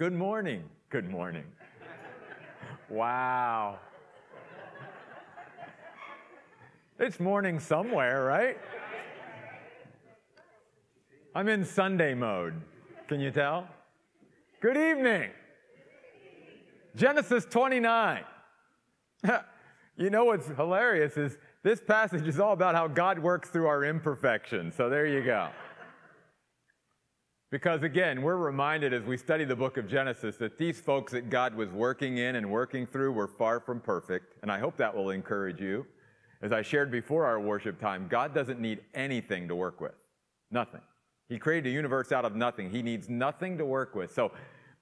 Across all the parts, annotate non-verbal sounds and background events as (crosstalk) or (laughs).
Good morning. Good morning. Wow. It's morning somewhere, right? I'm in Sunday mode. Can you tell? Good evening. Genesis 29. (laughs) you know what's hilarious is this passage is all about how God works through our imperfections. So there you go. Because again, we're reminded as we study the book of Genesis that these folks that God was working in and working through were far from perfect. And I hope that will encourage you. As I shared before our worship time, God doesn't need anything to work with. Nothing. He created a universe out of nothing. He needs nothing to work with. So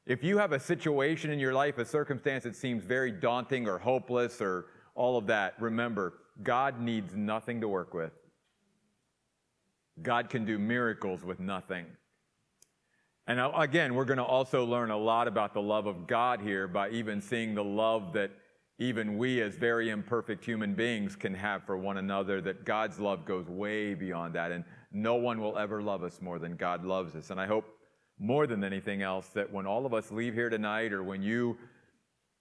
if you have a situation in your life, a circumstance that seems very daunting or hopeless or all of that, remember, God needs nothing to work with. God can do miracles with nothing. And again, we're going to also learn a lot about the love of God here by even seeing the love that even we, as very imperfect human beings, can have for one another, that God's love goes way beyond that. And no one will ever love us more than God loves us. And I hope more than anything else that when all of us leave here tonight or when you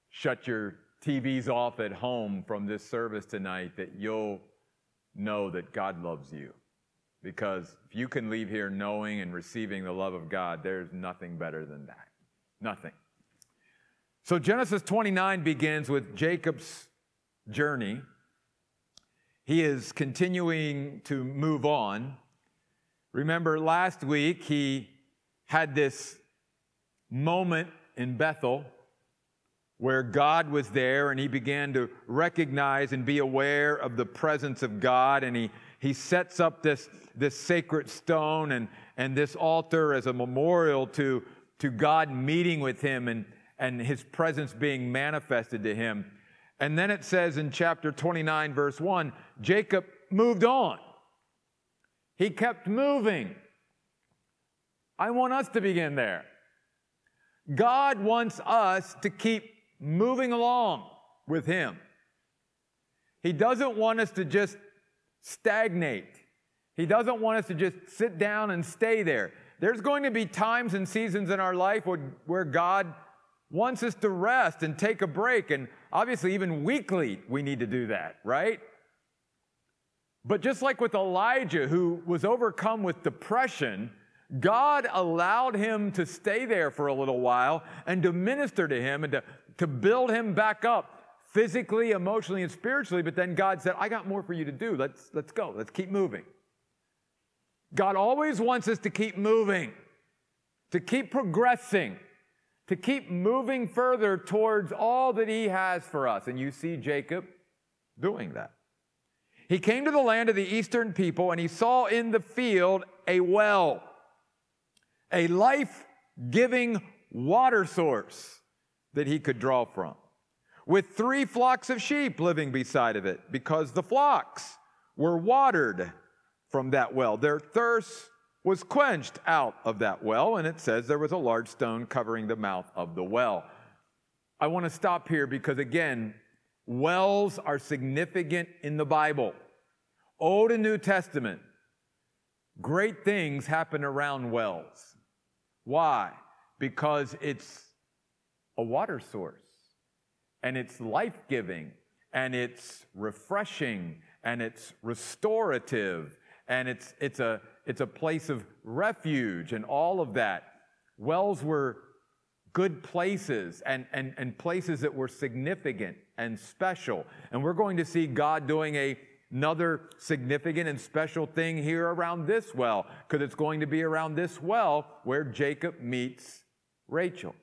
shut your TVs off at home from this service tonight, that you'll know that God loves you. Because if you can leave here knowing and receiving the love of God, there's nothing better than that. Nothing. So Genesis 29 begins with Jacob's journey. He is continuing to move on. Remember, last week he had this moment in Bethel where God was there and he began to recognize and be aware of the presence of God and he he sets up this, this sacred stone and, and this altar as a memorial to, to God meeting with him and, and his presence being manifested to him. And then it says in chapter 29, verse 1 Jacob moved on. He kept moving. I want us to begin there. God wants us to keep moving along with Him. He doesn't want us to just stagnate. He doesn't want us to just sit down and stay there. There's going to be times and seasons in our life where, God wants us to rest and take a break. And obviously, even weekly, we need to do that, right? But just like with Elijah, who was overcome with depression, God allowed him to stay there for a little while and to minister to him and to, to build him back up physically, emotionally, and spiritually, but then God said, I got more for you to do. Let's, let's go. Let's keep moving. God always wants us to keep moving, to keep progressing, to keep moving further towards all that He has for us. And you see Jacob doing that. He came to the land of the eastern people and he saw in the field a well, a life giving water source that he could draw from with three flocks of sheep living beside of it, because the flocks were watered from that well. Their thirst was quenched out of that well, and it says there was a large stone covering the mouth of the well. I want to stop here because, again, wells are significant in the Bible. Old and New Testament, great things happen around wells. Why? Because it's a water source and it's life giving and it's refreshing and it's restorative and it's, it's, a, it's a place of refuge and all of that. Wells were good places and, and, and places that were significant and special. And we're going to see God doing a, another significant and special thing here around this well, because it's going to be around this well where Jacob meets Rachel.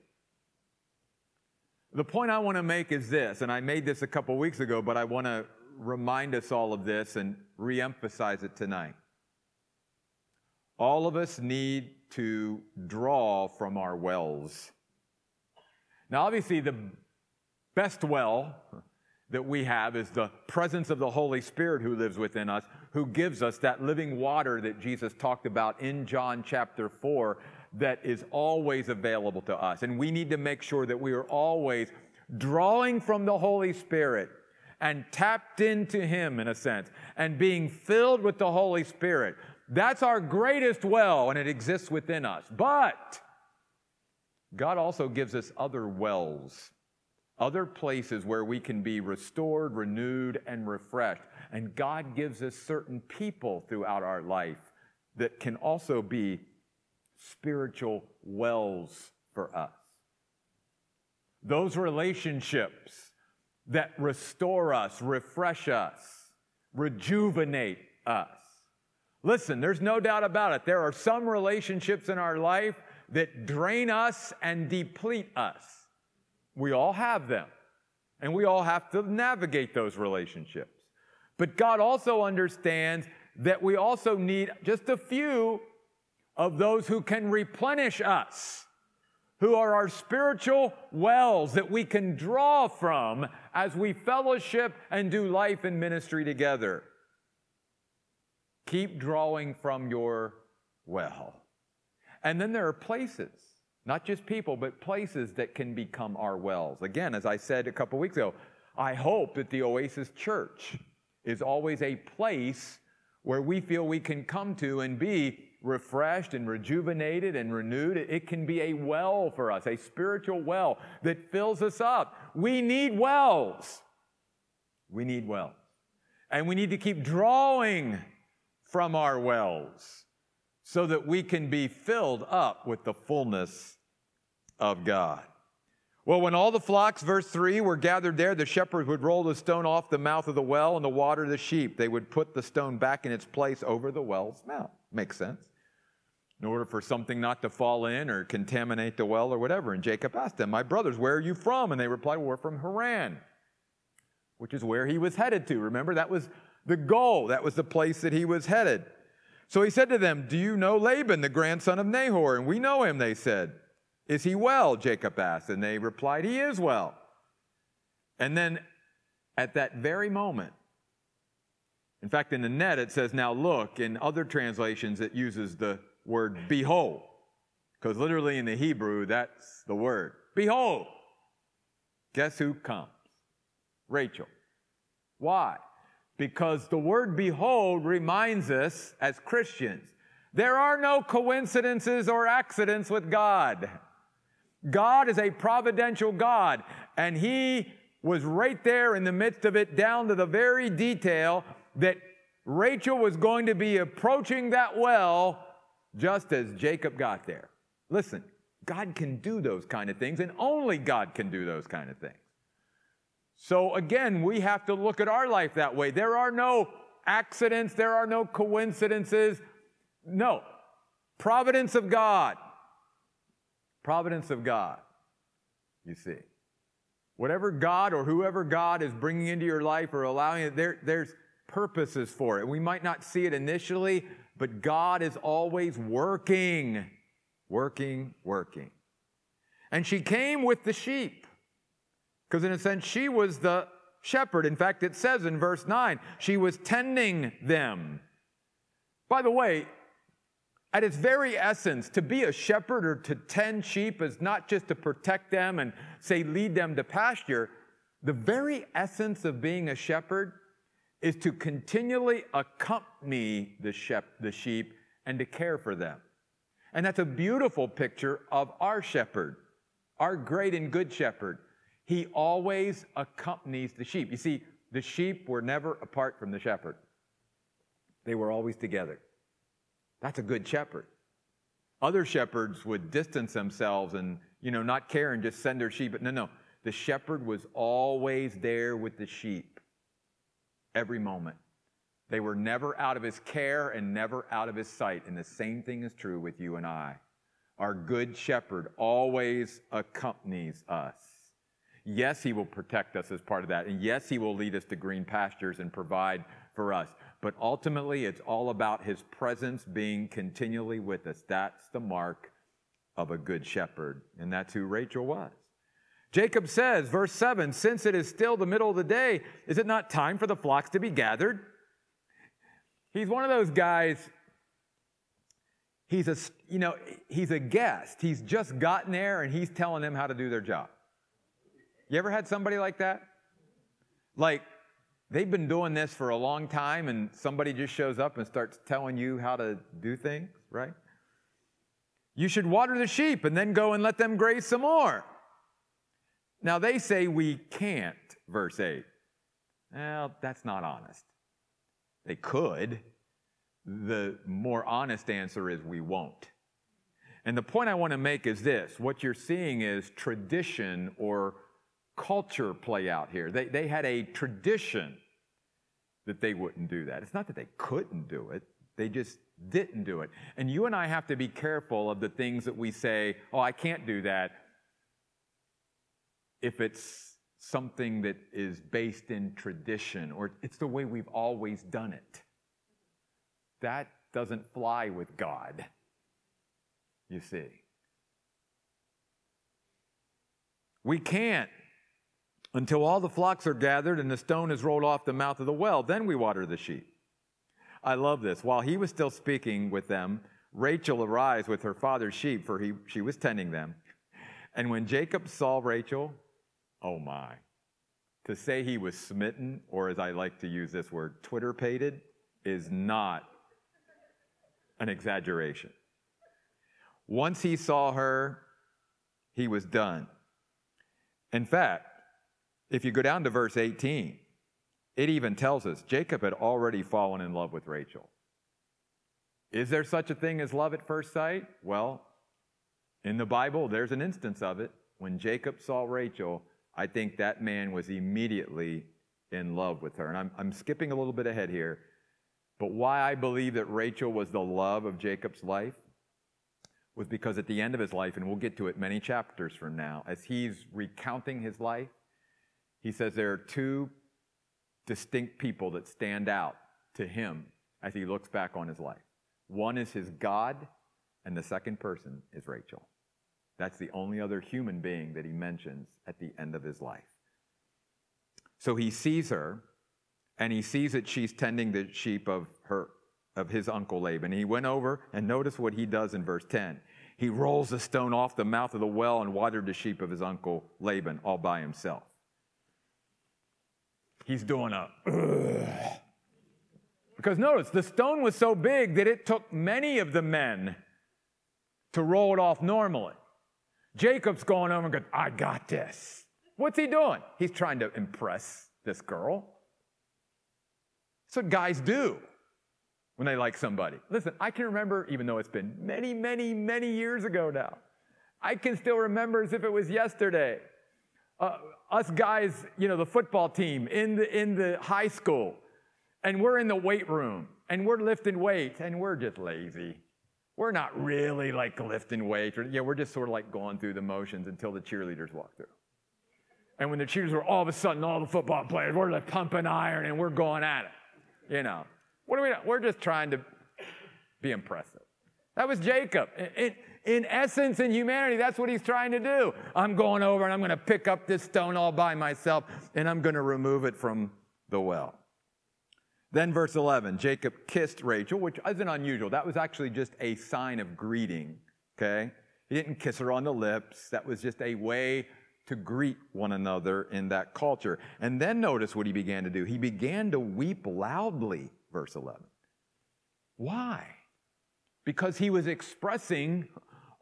The point I want to make is this, and I made this a couple weeks ago, but I want to remind us all of this and reemphasize it tonight. All of us need to draw from our wells. Now, obviously, the best well that we have is the presence of the Holy Spirit who lives within us, who gives us that living water that Jesus talked about in John chapter 4 that is always available to us. And we need to make sure that we are always drawing from the Holy Spirit and tapped into Him in a sense and being filled with the Holy Spirit. That's our greatest well, and it exists within us. But God also gives us other wells, other places where we can be restored, renewed, and refreshed. And God gives us certain people throughout our life that can also be spiritual wells for us. Those relationships that restore us, refresh us, rejuvenate us. Listen, there's no doubt about it. There are some relationships in our life that drain us and deplete us. We all have them, and we all have to navigate those relationships. But God also understands that we also need just a few of those who can replenish us, who are our spiritual wells that we can draw from as we fellowship and do life and ministry together. Keep drawing from your well. And then there are places, not just people, but places that can become our wells. Again, as I said a couple weeks ago, I hope that the Oasis Church is always a place where we feel we can come to and be refreshed and rejuvenated and renewed. It can be a well for us, a spiritual well that fills us up. We need wells. We need wells. And we need to keep drawing from our wells so that we can be filled up with the fullness of God. Well, when all the flocks, verse 3, were gathered there, the shepherds would roll the stone off the mouth of the well and the water the sheep. They would put the stone back in its place over the well's mouth. Makes sense. In order for something not to fall in or contaminate the well or whatever. And Jacob asked them, My brothers, where are you from? And they replied, well, We're from Haran, which is where he was headed to. Remember, that was the goal, that was the place that he was headed. So he said to them, Do you know Laban, the grandson of Nahor? And we know him, they said. Is he well? Jacob asked. And they replied, He is well. And then at that very moment, in fact, in the net it says, Now look. In other translations, it uses the word behold, because literally in the Hebrew, that's the word. Behold. Guess who comes? Rachel. Why? Because the word behold reminds us as Christians there are no coincidences or accidents with God. God is a providential God, and He was right there in the midst of it, down to the very detail that Rachel was going to be approaching that well just as Jacob got there. Listen, God can do those kind of things, and only God can do those kind of things. So again, we have to look at our life that way. There are no accidents, there are no coincidences. No. Providence of God. Providence of God, you see. Whatever God or whoever God is bringing into your life or allowing it, there, there's purposes for it. We might not see it initially, but God is always working, working, working. And she came with the sheep, because in a sense, she was the shepherd. In fact, it says in verse 9, she was tending them. By the way, at its very essence, to be a shepherd or to tend sheep is not just to protect them and say, lead them to pasture. The very essence of being a shepherd is to continually accompany the, shep- the sheep and to care for them. And that's a beautiful picture of our shepherd, our great and good shepherd. He always accompanies the sheep. You see, the sheep were never apart from the shepherd, they were always together. That's a good shepherd. Other shepherds would distance themselves and, you know, not care and just send their sheep. But no, no. The shepherd was always there with the sheep every moment. They were never out of his care and never out of his sight. And the same thing is true with you and I. Our good shepherd always accompanies us. Yes, he will protect us as part of that. And yes, he will lead us to green pastures and provide for us but ultimately it's all about his presence being continually with us. That's the mark of a good shepherd, and that's who Rachel was. Jacob says, verse 7 Since it is still the middle of the day, is it not time for the flocks to be gathered? He's one of those guys, he's a, you know, he's a guest. He's just gotten there and he's telling them how to do their job. You ever had somebody like that? Like, they've been doing this for a long time and somebody just shows up and starts telling you how to do things, right? You should water the sheep and then go and let them graze some more. Now they say we can't, verse 8. Well, that's not honest. They could. The more honest answer is we won't. And the point I want to make is this what you're seeing is tradition or culture play out here. They, they had a tradition that they wouldn't do that. It's not that they couldn't do it, they just didn't do it. And you and I have to be careful of the things that we say, oh, I can't do that, if it's something that is based in tradition or it's the way we've always done it. That doesn't fly with God, you see. We can't until all the flocks are gathered and the stone is rolled off the mouth of the well. Then we water the sheep. I love this. While he was still speaking with them, Rachel arrived with her father's sheep, for he, she was tending them. And when Jacob saw Rachel, oh my, to say he was smitten, or as I like to use this word, Twitter pated, is not an exaggeration. Once he saw her, he was done. In fact, if you go down to verse 18, it even tells us Jacob had already fallen in love with Rachel. Is there such a thing as love at first sight? Well, in the Bible, there's an instance of it. When Jacob saw Rachel, I think that man was immediately in love with her. And I'm, I'm skipping a little bit ahead here, but why I believe that Rachel was the love of Jacob's life was because at the end of his life, and we'll get to it many chapters from now, as he's recounting his life, he says there are two distinct people that stand out to him as he looks back on his life. One is his God, and the second person is Rachel. That's the only other human being that he mentions at the end of his life. So he sees her, and he sees that she's tending the sheep of her of his uncle Laban. He went over and notice what he does in verse 10. He rolls the stone off the mouth of the well and watered the sheep of his uncle Laban all by himself he's doing a. Ugh. Because notice, the stone was so big that it took many of the men to roll it off normally. Jacob's going over and goes, I got this. What's he doing? He's trying to impress this girl. That's what guys do when they like somebody. Listen, I can remember, even though it's been many, many, many years ago now, I can still remember as if it was yesterday. Uh, us guys, you know, the football team in the, in the high school, and we're in the weight room and we're lifting weights and we're just lazy. We're not really like lifting weights. Yeah, we're just sort of like going through the motions until the cheerleaders walk through. And when the cheerleaders were all of a sudden, all the football players, we're like pumping iron and we're going at it. You know, what are we? We're just trying to be impressive. That was Jacob. It, it, in essence, in humanity, that's what he's trying to do. I'm going over and I'm going to pick up this stone all by myself and I'm going to remove it from the well. Then, verse 11 Jacob kissed Rachel, which isn't unusual. That was actually just a sign of greeting, okay? He didn't kiss her on the lips. That was just a way to greet one another in that culture. And then notice what he began to do. He began to weep loudly, verse 11. Why? Because he was expressing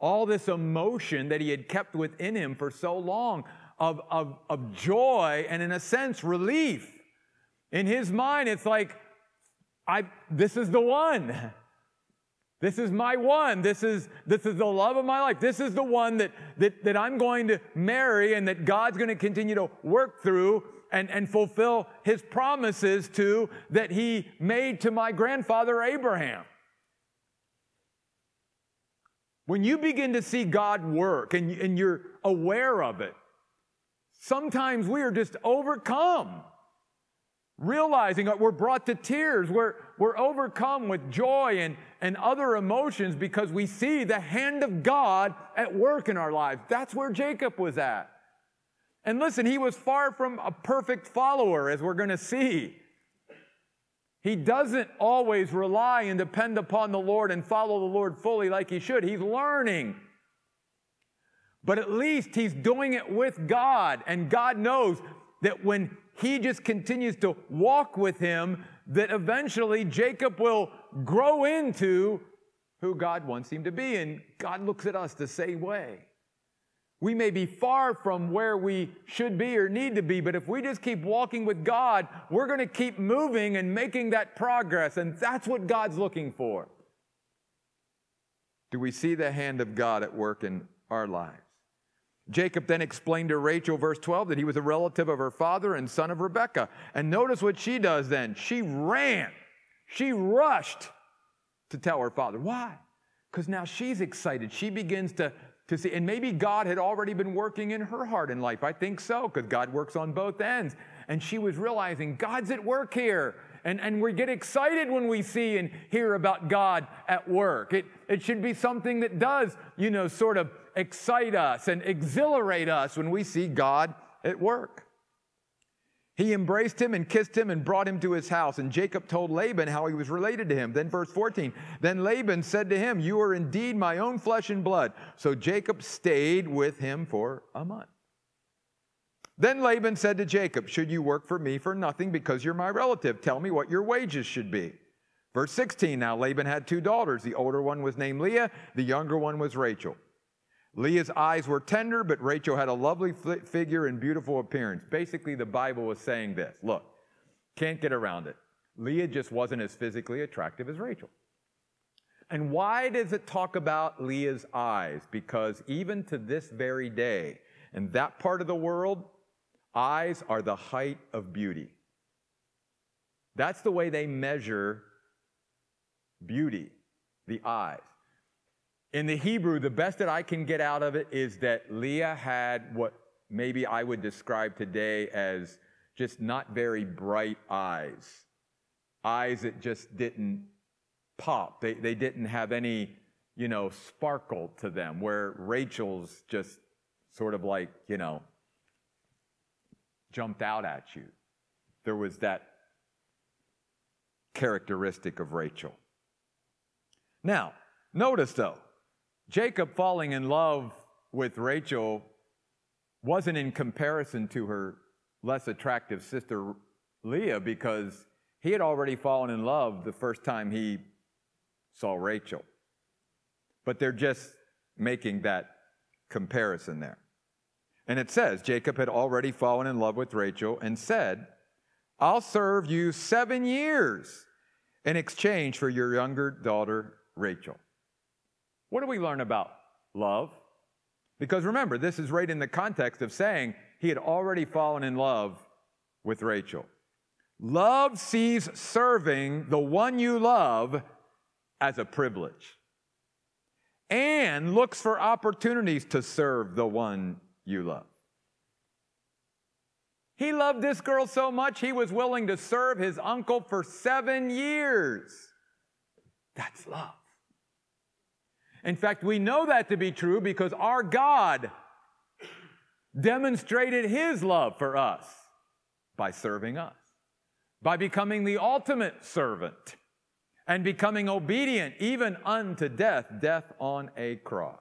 all this emotion that he had kept within him for so long of, of, of joy and, in a sense, relief. In his mind, it's like, I, this is the one. This is my one. This is, this is the love of my life. This is the one that, that, that I'm going to marry and that God's going to continue to work through and, and fulfill his promises to that he made to my grandfather Abraham. When you begin to see God work and, and you're aware of it, sometimes we are just overcome. Realizing that we're brought to tears, we're, we're overcome with joy and, and other emotions because we see the hand of God at work in our lives. That's where Jacob was at. And listen, he was far from a perfect follower, as we're going to see. He doesn't always rely and depend upon the Lord and follow the Lord fully like he should. He's learning. But at least he's doing it with God. And God knows that when he just continues to walk with him, that eventually Jacob will grow into who God wants him to be. And God looks at us the same way. We may be far from where we should be or need to be, but if we just keep walking with God, we're going to keep moving and making that progress. And that's what God's looking for. Do we see the hand of God at work in our lives? Jacob then explained to Rachel, verse 12, that he was a relative of her father and son of Rebekah. And notice what she does then. She ran, she rushed to tell her father. Why? Because now she's excited. She begins to to see. And maybe God had already been working in her heart and life. I think so, because God works on both ends. And she was realizing God's at work here. And, and we get excited when we see and hear about God at work. It, it should be something that does, you know, sort of excite us and exhilarate us when we see God at work. He embraced him and kissed him and brought him to his house. And Jacob told Laban how he was related to him. Then, verse 14, then Laban said to him, You are indeed my own flesh and blood. So Jacob stayed with him for a month. Then Laban said to Jacob, Should you work for me for nothing because you're my relative? Tell me what your wages should be. Verse 16, now Laban had two daughters. The older one was named Leah, the younger one was Rachel. Leah's eyes were tender, but Rachel had a lovely figure and beautiful appearance. Basically, the Bible was saying this look, can't get around it. Leah just wasn't as physically attractive as Rachel. And why does it talk about Leah's eyes? Because even to this very day, in that part of the world, eyes are the height of beauty. That's the way they measure beauty, the eyes. In the Hebrew, the best that I can get out of it is that Leah had what maybe I would describe today as just not very bright eyes. Eyes that just didn't pop. They, they didn't have any, you know, sparkle to them, where Rachel's just sort of like, you know, jumped out at you. There was that characteristic of Rachel. Now, notice though, Jacob falling in love with Rachel wasn't in comparison to her less attractive sister Leah because he had already fallen in love the first time he saw Rachel. But they're just making that comparison there. And it says Jacob had already fallen in love with Rachel and said, I'll serve you seven years in exchange for your younger daughter, Rachel. What do we learn about love? Because remember, this is right in the context of saying he had already fallen in love with Rachel. Love sees serving the one you love as a privilege and looks for opportunities to serve the one you love. He loved this girl so much, he was willing to serve his uncle for seven years. That's love. In fact, we know that to be true because our God demonstrated his love for us by serving us, by becoming the ultimate servant and becoming obedient even unto death, death on a cross.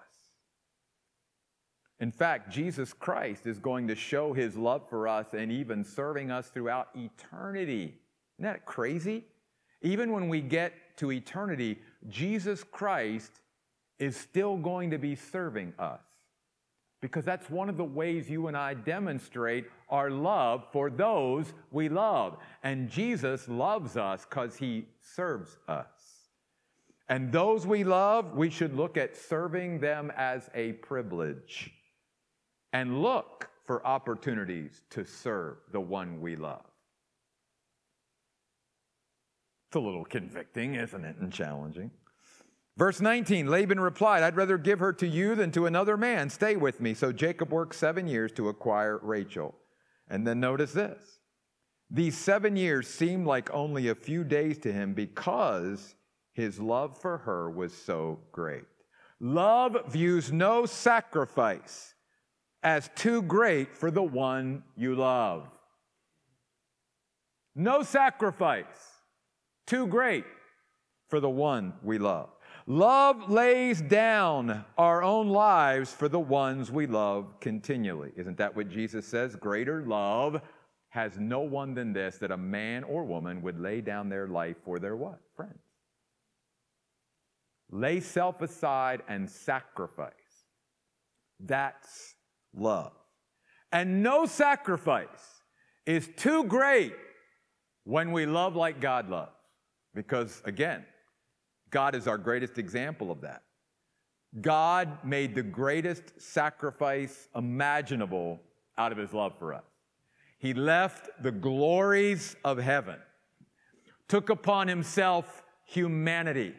In fact, Jesus Christ is going to show his love for us and even serving us throughout eternity. Isn't that crazy? Even when we get to eternity, Jesus Christ is still going to be serving us. Because that's one of the ways you and I demonstrate our love for those we love. And Jesus loves us because he serves us. And those we love, we should look at serving them as a privilege and look for opportunities to serve the one we love. It's a little convicting, isn't it, and challenging. Verse 19 Laban replied, I'd rather give her to you than to another man. Stay with me. So Jacob worked seven years to acquire Rachel. And then notice this these seven years seemed like only a few days to him because his love for her was so great. Love views no sacrifice as too great for the one you love. No sacrifice too great for the one we love. Love lays down our own lives for the ones we love continually. Isn't that what Jesus says? Greater love has no one than this that a man or woman would lay down their life for their what? Friends. lay self aside and sacrifice. That's love. And no sacrifice is too great when we love like God loves. Because again, God is our greatest example of that. God made the greatest sacrifice imaginable out of his love for us. He left the glories of heaven, took upon himself humanity,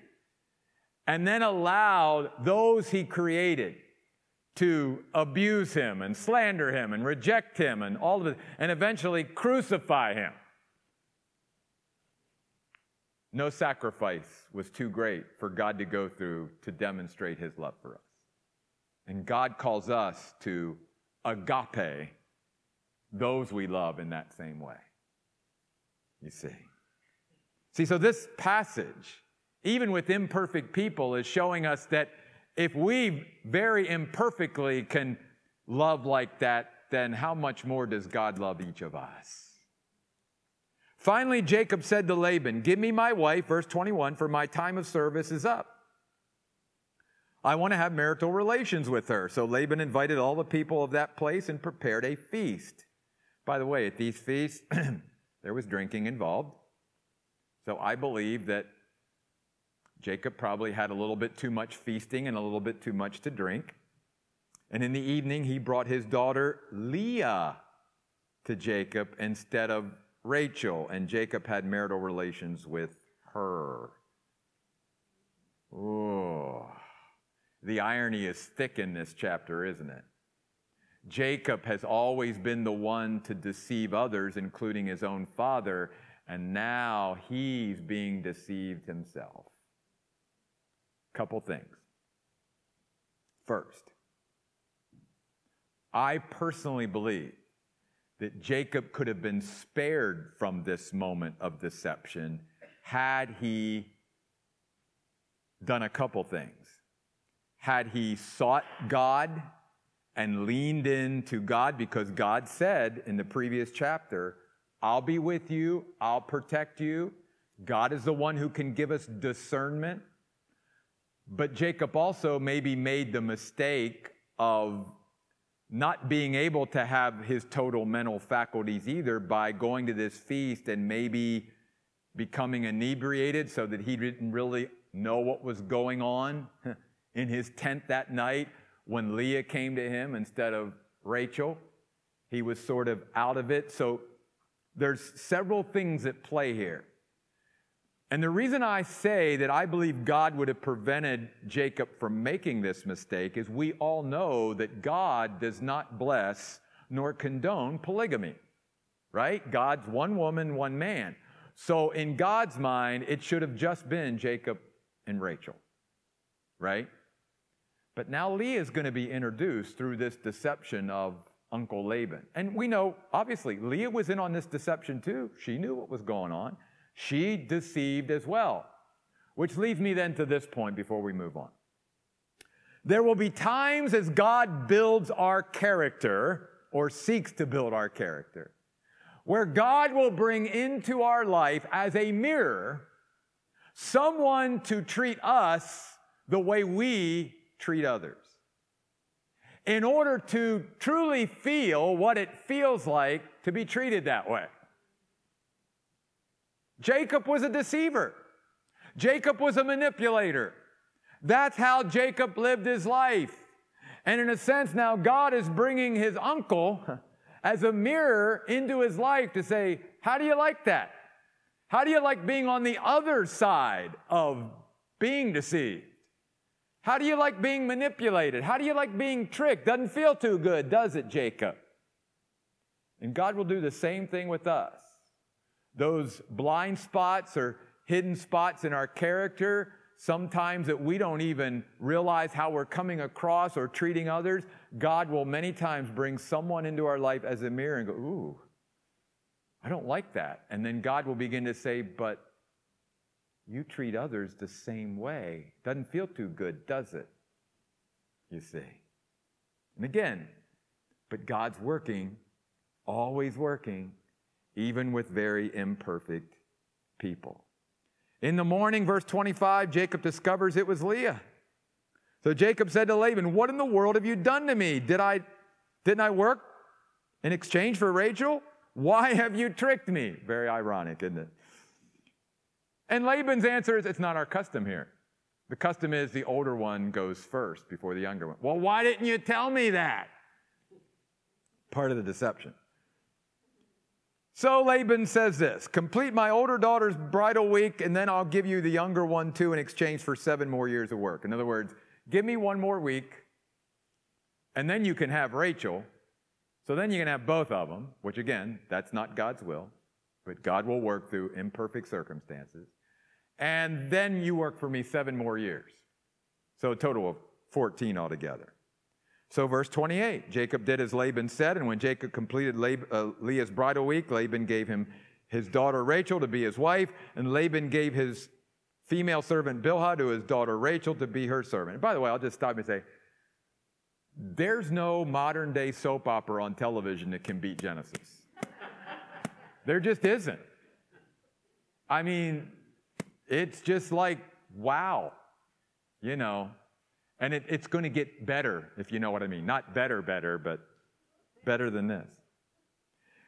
and then allowed those he created to abuse him and slander him and reject him and all of it, and eventually crucify him. No sacrifice was too great for God to go through to demonstrate his love for us. And God calls us to agape those we love in that same way. You see. See, so this passage, even with imperfect people, is showing us that if we very imperfectly can love like that, then how much more does God love each of us? Finally, Jacob said to Laban, Give me my wife, verse 21, for my time of service is up. I want to have marital relations with her. So Laban invited all the people of that place and prepared a feast. By the way, at these feasts, (clears throat) there was drinking involved. So I believe that Jacob probably had a little bit too much feasting and a little bit too much to drink. And in the evening, he brought his daughter Leah to Jacob instead of Rachel, and Jacob had marital relations with her. Oh, the irony is thick in this chapter, isn't it? Jacob has always been the one to deceive others, including his own father, and now he's being deceived himself. Couple things. First, I personally believe that Jacob could have been spared from this moment of deception had he done a couple things. Had he sought God and leaned into God, because God said in the previous chapter, I'll be with you, I'll protect you. God is the one who can give us discernment. But Jacob also maybe made the mistake of not being able to have his total mental faculties either by going to this feast and maybe becoming inebriated so that he didn't really know what was going on (laughs) in his tent that night when Leah came to him instead of Rachel. He was sort of out of it. So there's several things at play here. And the reason I say that I believe God would have prevented Jacob from making this mistake is we all know that God does not bless nor condone polygamy, right? God's one woman, one man. So in God's mind, it should have just been Jacob and Rachel, right? But now Leah is going to be introduced through this deception of Uncle Laban. And we know, obviously, Leah was in on this deception too. She knew what was going on. She deceived as well. Which leads me then to this point before we move on. There will be times as God builds our character or seeks to build our character where God will bring into our life as a mirror someone to treat us the way we treat others. In order to truly feel what it feels like to be treated that way. Jacob was a deceiver. Jacob was a manipulator. That's how Jacob lived his life. And in a sense, now God is bringing his uncle (laughs) as a mirror into his life to say, How do you like that? How do you like being on the other side of being deceived? How do you like being manipulated? How do you like being tricked? Doesn't feel too good, does it, Jacob? And God will do the same thing with us those blind spots or hidden spots in our character, sometimes that we don't even realize how we're coming across or treating others, God will many times bring someone into our life as a mirror and go, Ooh, I don't like that. And then God will begin to say, But you treat others the same way. Doesn't feel too good, does it? You see. And again, but God's working, always working even with very imperfect people. In the morning, verse 25, Jacob discovers it was Leah. So Jacob said to Laban, What in the world have you done to me? Did I, didn't I work in exchange for Rachel? Why have you tricked me? Very ironic, isn't it? And Laban's answer is, It's not our custom here. The custom is the older one goes first before the younger one. Well, why didn't you tell me that? Part of the deception. So Laban says this Complete my older daughter's bridal week, and then I'll give you the younger one too in exchange for seven more years of work. In other words, give me one more week, and then you can have Rachel. So then you can have both of them, which again, that's not God's will, but God will work through imperfect circumstances. And then you work for me seven more years. So a total of 14 altogether. So, verse 28 Jacob did as Laban said, and when Jacob completed Lab- uh, Leah's bridal week, Laban gave him his daughter Rachel to be his wife, and Laban gave his female servant Bilhah to his daughter Rachel to be her servant. And by the way, I'll just stop and say, there's no modern day soap opera on television that can beat Genesis. (laughs) there just isn't. I mean, it's just like, wow, you know, and it, it's going to get better, if you know what I mean. Not better, better, but better than this.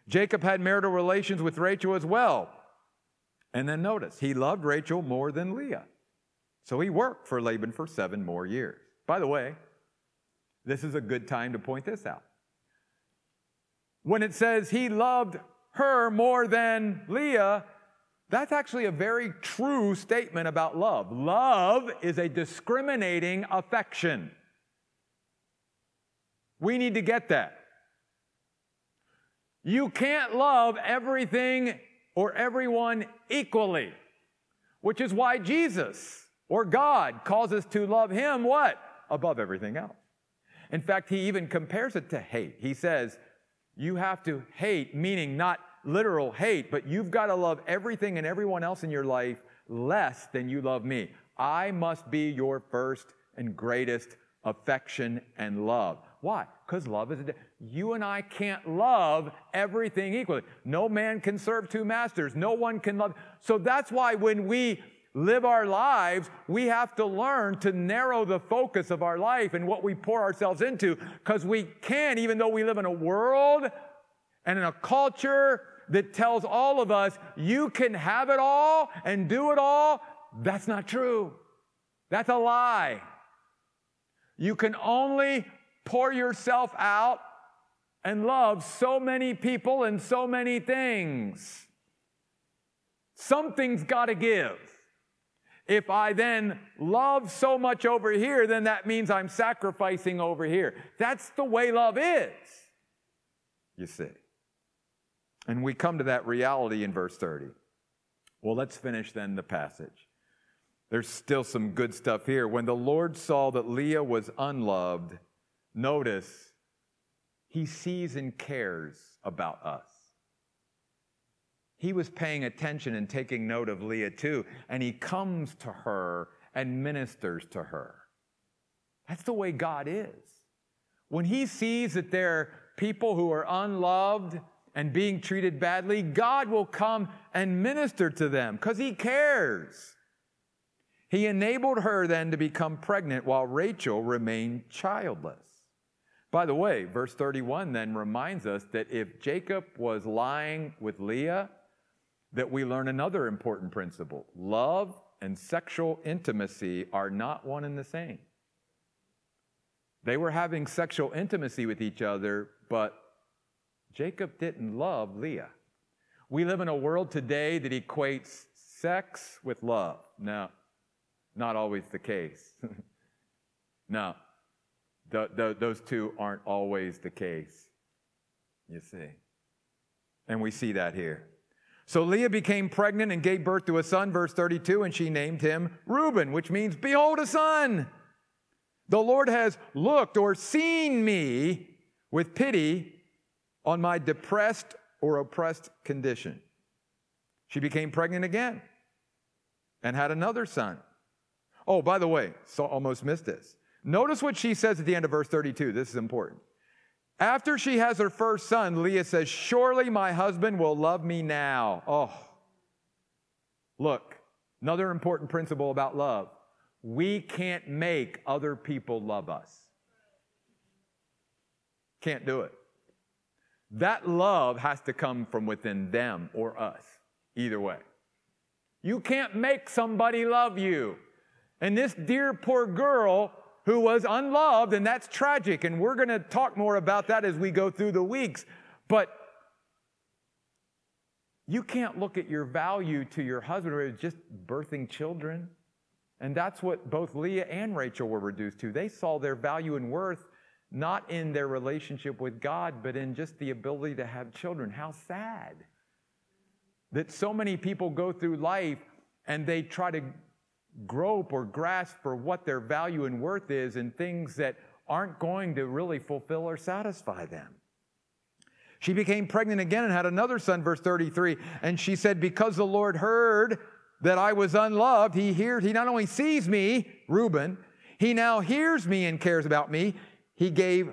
Jacob had marital relations with Rachel as well. And then notice, he loved Rachel more than Leah. So he worked for Laban for seven more years. By the way, this is a good time to point this out. When it says he loved her more than Leah, that's actually a very true statement about love. Love is a discriminating affection. We need to get that. You can't love everything or everyone equally, which is why Jesus or God calls us to love Him what? Above everything else. In fact, He even compares it to hate. He says, You have to hate, meaning not literal hate, but you've got to love everything and everyone else in your life less than you love me. I must be your first and greatest affection and love. Why? Because love is, a, you and I can't love everything equally. No man can serve two masters. No one can love. So that's why when we live our lives, we have to learn to narrow the focus of our life and what we pour ourselves into because we can, even though we live in a world and in a culture that tells all of us you can have it all and do it all, that's not true. That's a lie. You can only pour yourself out and love so many people and so many things. Something's got to give. If I then love so much over here, then that means I'm sacrificing over here. That's the way love is, you see. And we come to that reality in verse 30. Well, let's finish then the passage. There's still some good stuff here. When the Lord saw that Leah was unloved, notice he sees and cares about us. He was paying attention and taking note of Leah too, and he comes to her and ministers to her. That's the way God is. When he sees that there are people who are unloved, and being treated badly, God will come and minister to them because He cares. He enabled her then to become pregnant while Rachel remained childless. By the way, verse 31 then reminds us that if Jacob was lying with Leah, that we learn another important principle. Love and sexual intimacy are not one and the same. They were having sexual intimacy with each other, but Jacob didn't love Leah. We live in a world today that equates sex with love. No, not always the case. (laughs) no, the, the, those two aren't always the case, you see. And we see that here. So Leah became pregnant and gave birth to a son, verse 32, and she named him Reuben, which means, Behold, a son. The Lord has looked or seen me with pity on my depressed or oppressed condition. She became pregnant again and had another son. Oh, by the way, so almost missed this. Notice what she says at the end of verse 32. This is important. After she has her first son, Leah says, Surely my husband will love me now. Oh, look, Another important principle about love we can't make other people love us. Can't do it. That love has to come from within them or us, either way. You can't make somebody love you. And this dear poor girl who was unloved, and that's tragic, and we're going to talk more about that as we go through the weeks. But you can't look at your value to your husband as just birthing children. And that's what both Leah and Rachel were reduced to. They saw their value and worth not in their relationship with God, but in just the ability to have children. How sad that so many people go through life and they try to grope or grasp for what their value and worth is in things that aren't going to really fulfill or satisfy them. She became pregnant again and had another son, verse 33. And she said, Because the Lord heard that I was unloved, he hears, he not only sees me, Reuben, he now hears me and cares about me. He gave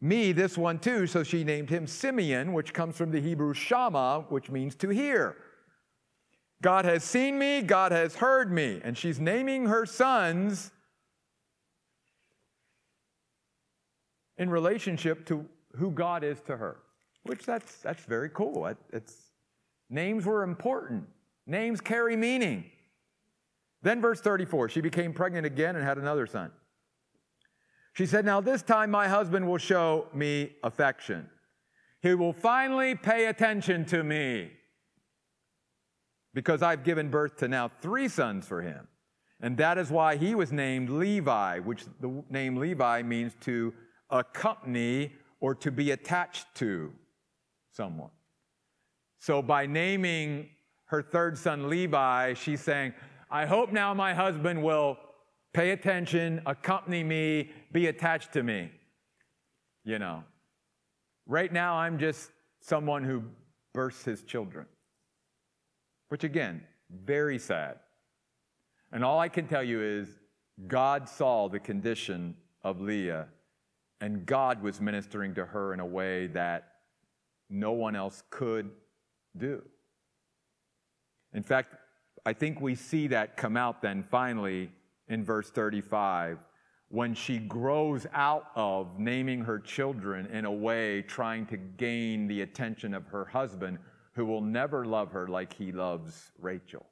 me this one too, so she named him Simeon, which comes from the Hebrew Shama, which means to hear. God has seen me, God has heard me. And she's naming her sons in relationship to who God is to her, which that's, that's very cool. It's, names were important, names carry meaning. Then, verse 34 she became pregnant again and had another son. She said, Now this time my husband will show me affection. He will finally pay attention to me because I've given birth to now three sons for him. And that is why he was named Levi, which the name Levi means to accompany or to be attached to someone. So by naming her third son Levi, she's saying, I hope now my husband will pay attention, accompany me, be attached to me. You know, right now I'm just someone who births his children which again, very sad. And all I can tell you is God saw the condition of Leah, and God was ministering to her in a way that no one else could do. In fact, I think we see that come out then finally in verse 35 when she grows out of naming her children in a way trying to gain the attention of her husband who will never love her like he loves Rachel.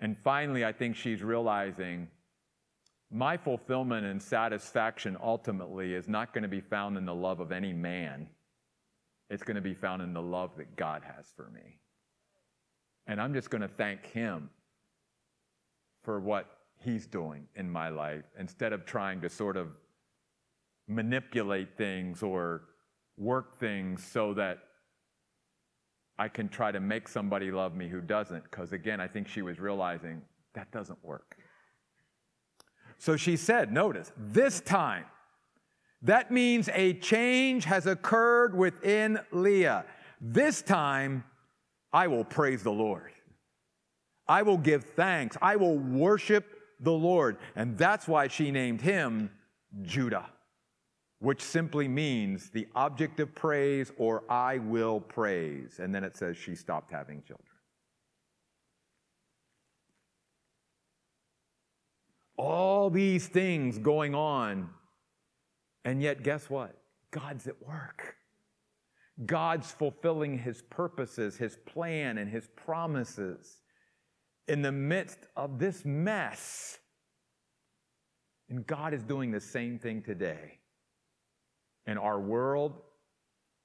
And finally, I think she's realizing my fulfillment and satisfaction ultimately is not going to be found in the love of any man. It's going to be found in the love that God has for me. And I'm just going to thank Him for what He's doing in my life instead of trying to sort of manipulate things or work things so that I can try to make somebody love me who doesn't, because again, I think she was realizing that doesn't work. So she said, notice, this time, that means a change has occurred within Leah. This time, I will praise the Lord. I will give thanks. I will worship the Lord. And that's why she named him Judah which simply means the object of praise or I will praise. And then it says she stopped having children. All these things going on, and yet guess what? God's at work. God's fulfilling his purposes, his plan, and his promises in the midst of this mess. And God is doing the same thing today in our world,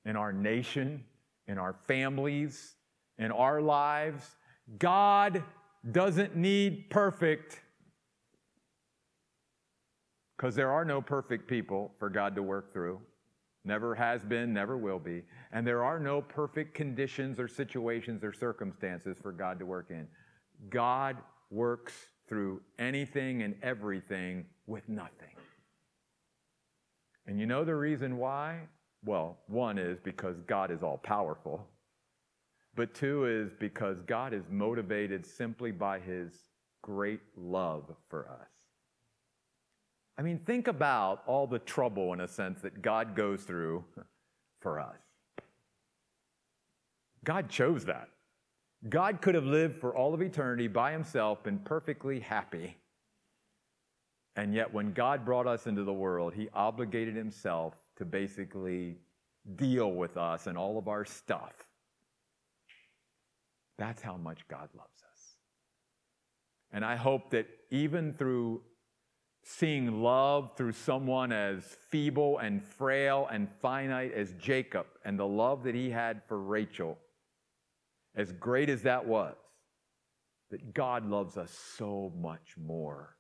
in our nation, in our families, in our lives. God doesn't need perfect because there are no perfect people for God to work through. Never has been, never will be. And there are no perfect conditions or situations or circumstances for God to work in. God works through anything and everything with nothing. And you know the reason why? Well, one is because God is all powerful. But two is because God is motivated simply by his great love for us. I mean, think about all the trouble, in a sense, that God goes through for us. God chose that. God could have lived for all of eternity by himself, been perfectly happy. And yet, when God brought us into the world, he obligated himself to basically deal with us and all of our stuff. That's how much God loves us. And I hope that even through seeing love through someone as feeble and frail and finite as Jacob and the love that he had for Rachel, as great as that was, that God loves us so much more,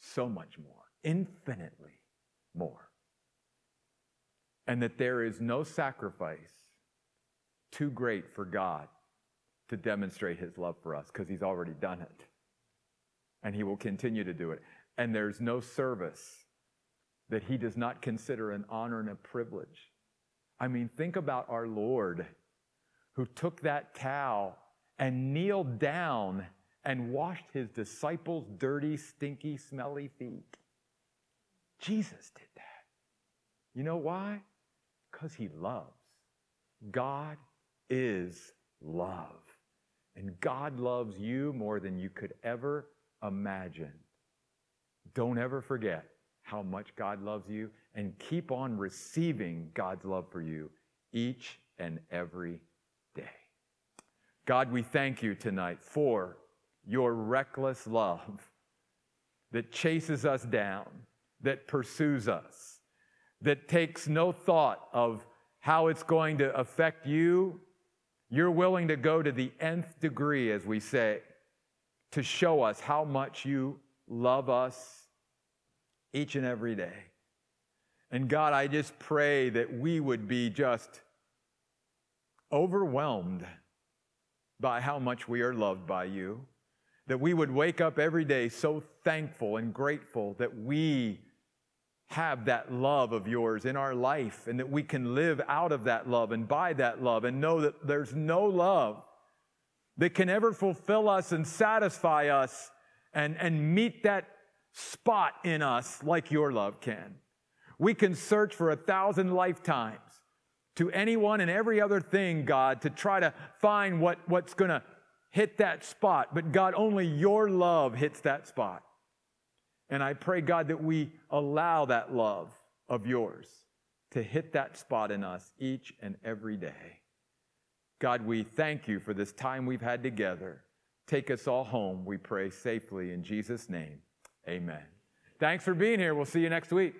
so much more, infinitely more. And that there is no sacrifice too great for God to demonstrate his love for us because he's already done it. And he will continue to do it and there's no service that he does not consider an honor and a privilege. I mean, think about our Lord who took that towel and kneeled down and washed his disciples' dirty, stinky, smelly feet. Jesus did that. You know why? Because he loves. God is love. And God loves you more than you could ever imagine. Don't ever forget how much God loves you and keep on receiving God's love for you each and every day. God, we thank you tonight for your reckless love that chases us down, that pursues us, that takes no thought of how it's going to affect you. You're willing to go to the nth degree, as we say, to show us how much you love us each and every day. And God, I just pray that we would be just overwhelmed by how much we are loved by you. That we would wake up every day so thankful and grateful that we have that love of yours in our life and that we can live out of that love and by that love and know that there's no love that can ever fulfill us and satisfy us and, and meet that spot in us like your love can. We can search for a thousand lifetimes to anyone and every other thing, God, to try to find what, what's going to hit that spot. But God, only your love hits that spot. And I pray, God, that we allow that love of yours to hit that spot in us each and every day. God, we thank you for this time we've had together. Take us all home, we pray safely in Jesus' name. Amen. Thanks for being here. We'll see you next week.